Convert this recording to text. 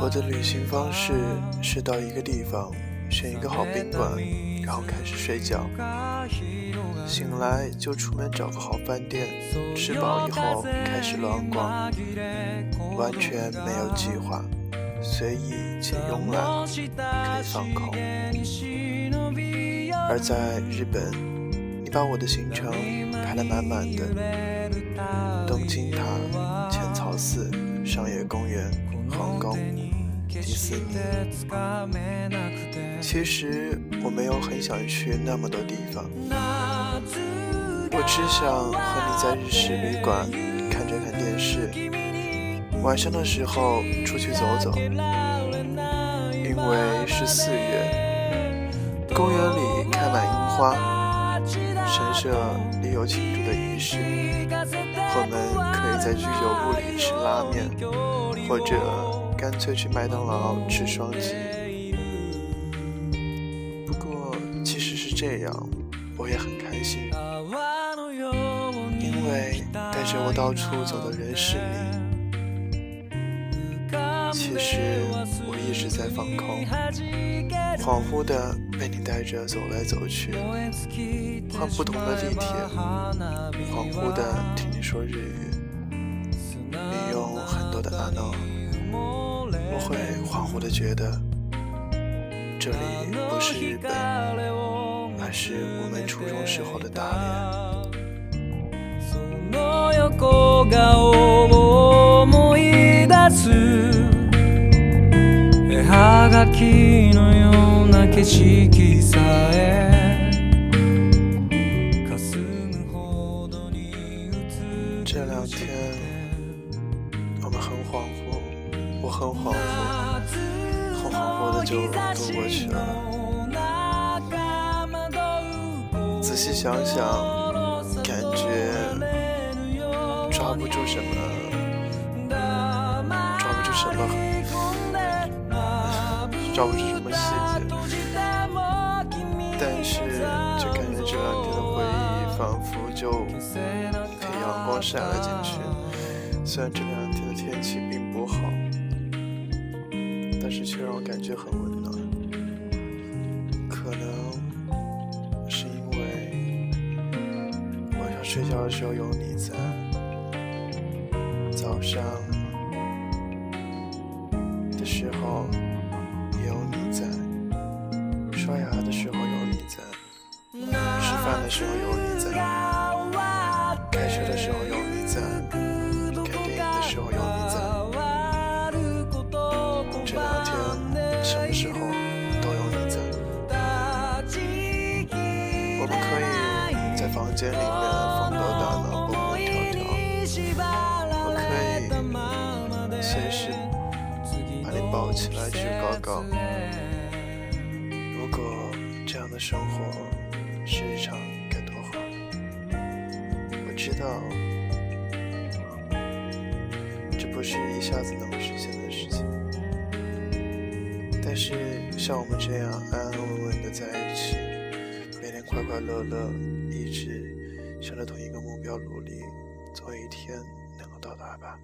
我的旅行方式是到一个地方，选一个好宾馆，然后开始睡觉。醒来就出门找个好饭店，吃饱以后开始乱逛，完全没有计划，随意且慵懒，可以放空。而在日本，你把我的行程排得满满的：东京塔、浅草寺、商业公园、皇宫。迪士尼。其实我没有很想去那么多地方，我只想和你在日式旅馆看着看电视，晚上的时候出去走走。因为是四月，公园里开满樱花，神社里有庆祝的仪式，我们可以在居酒屋里吃拉面，或者。干脆去麦当劳吃双击。不过，即使是这样，我也很开心，因为带着我到处走的人是你。其实我一直在放空，恍惚的被你带着走来走去，换不同的地铁，恍惚的听你说日语，你用很多的阿诺。我会恍惚的觉得，这里不是日本，而是我们初中时候的大连。很恍惚，很恍惚的就度过去了。仔细想想，感觉抓不住什么，抓不住什么，照不住什么细节。但是，就感觉这两天的回忆仿佛就被阳光晒了进去。虽然这两天的天气并不好。但是却让我感觉很温暖，可能是因为晚上睡觉的时候有你在，早上的时候饭的时候有你在，开车的时候有你在，看电影的时候有你在。这两天什么时候都有你在，我们可以在房间里面放歌大闹，蹦蹦跳跳。我可以随时把你抱起来举高高。如果这样的生活是日常，该多好！我知道，这不是一下子能实现的事情。但是像我们这样安安稳稳的在一起，每天快快乐乐，一直向着同一个目标努力，总有一天能够到达吧。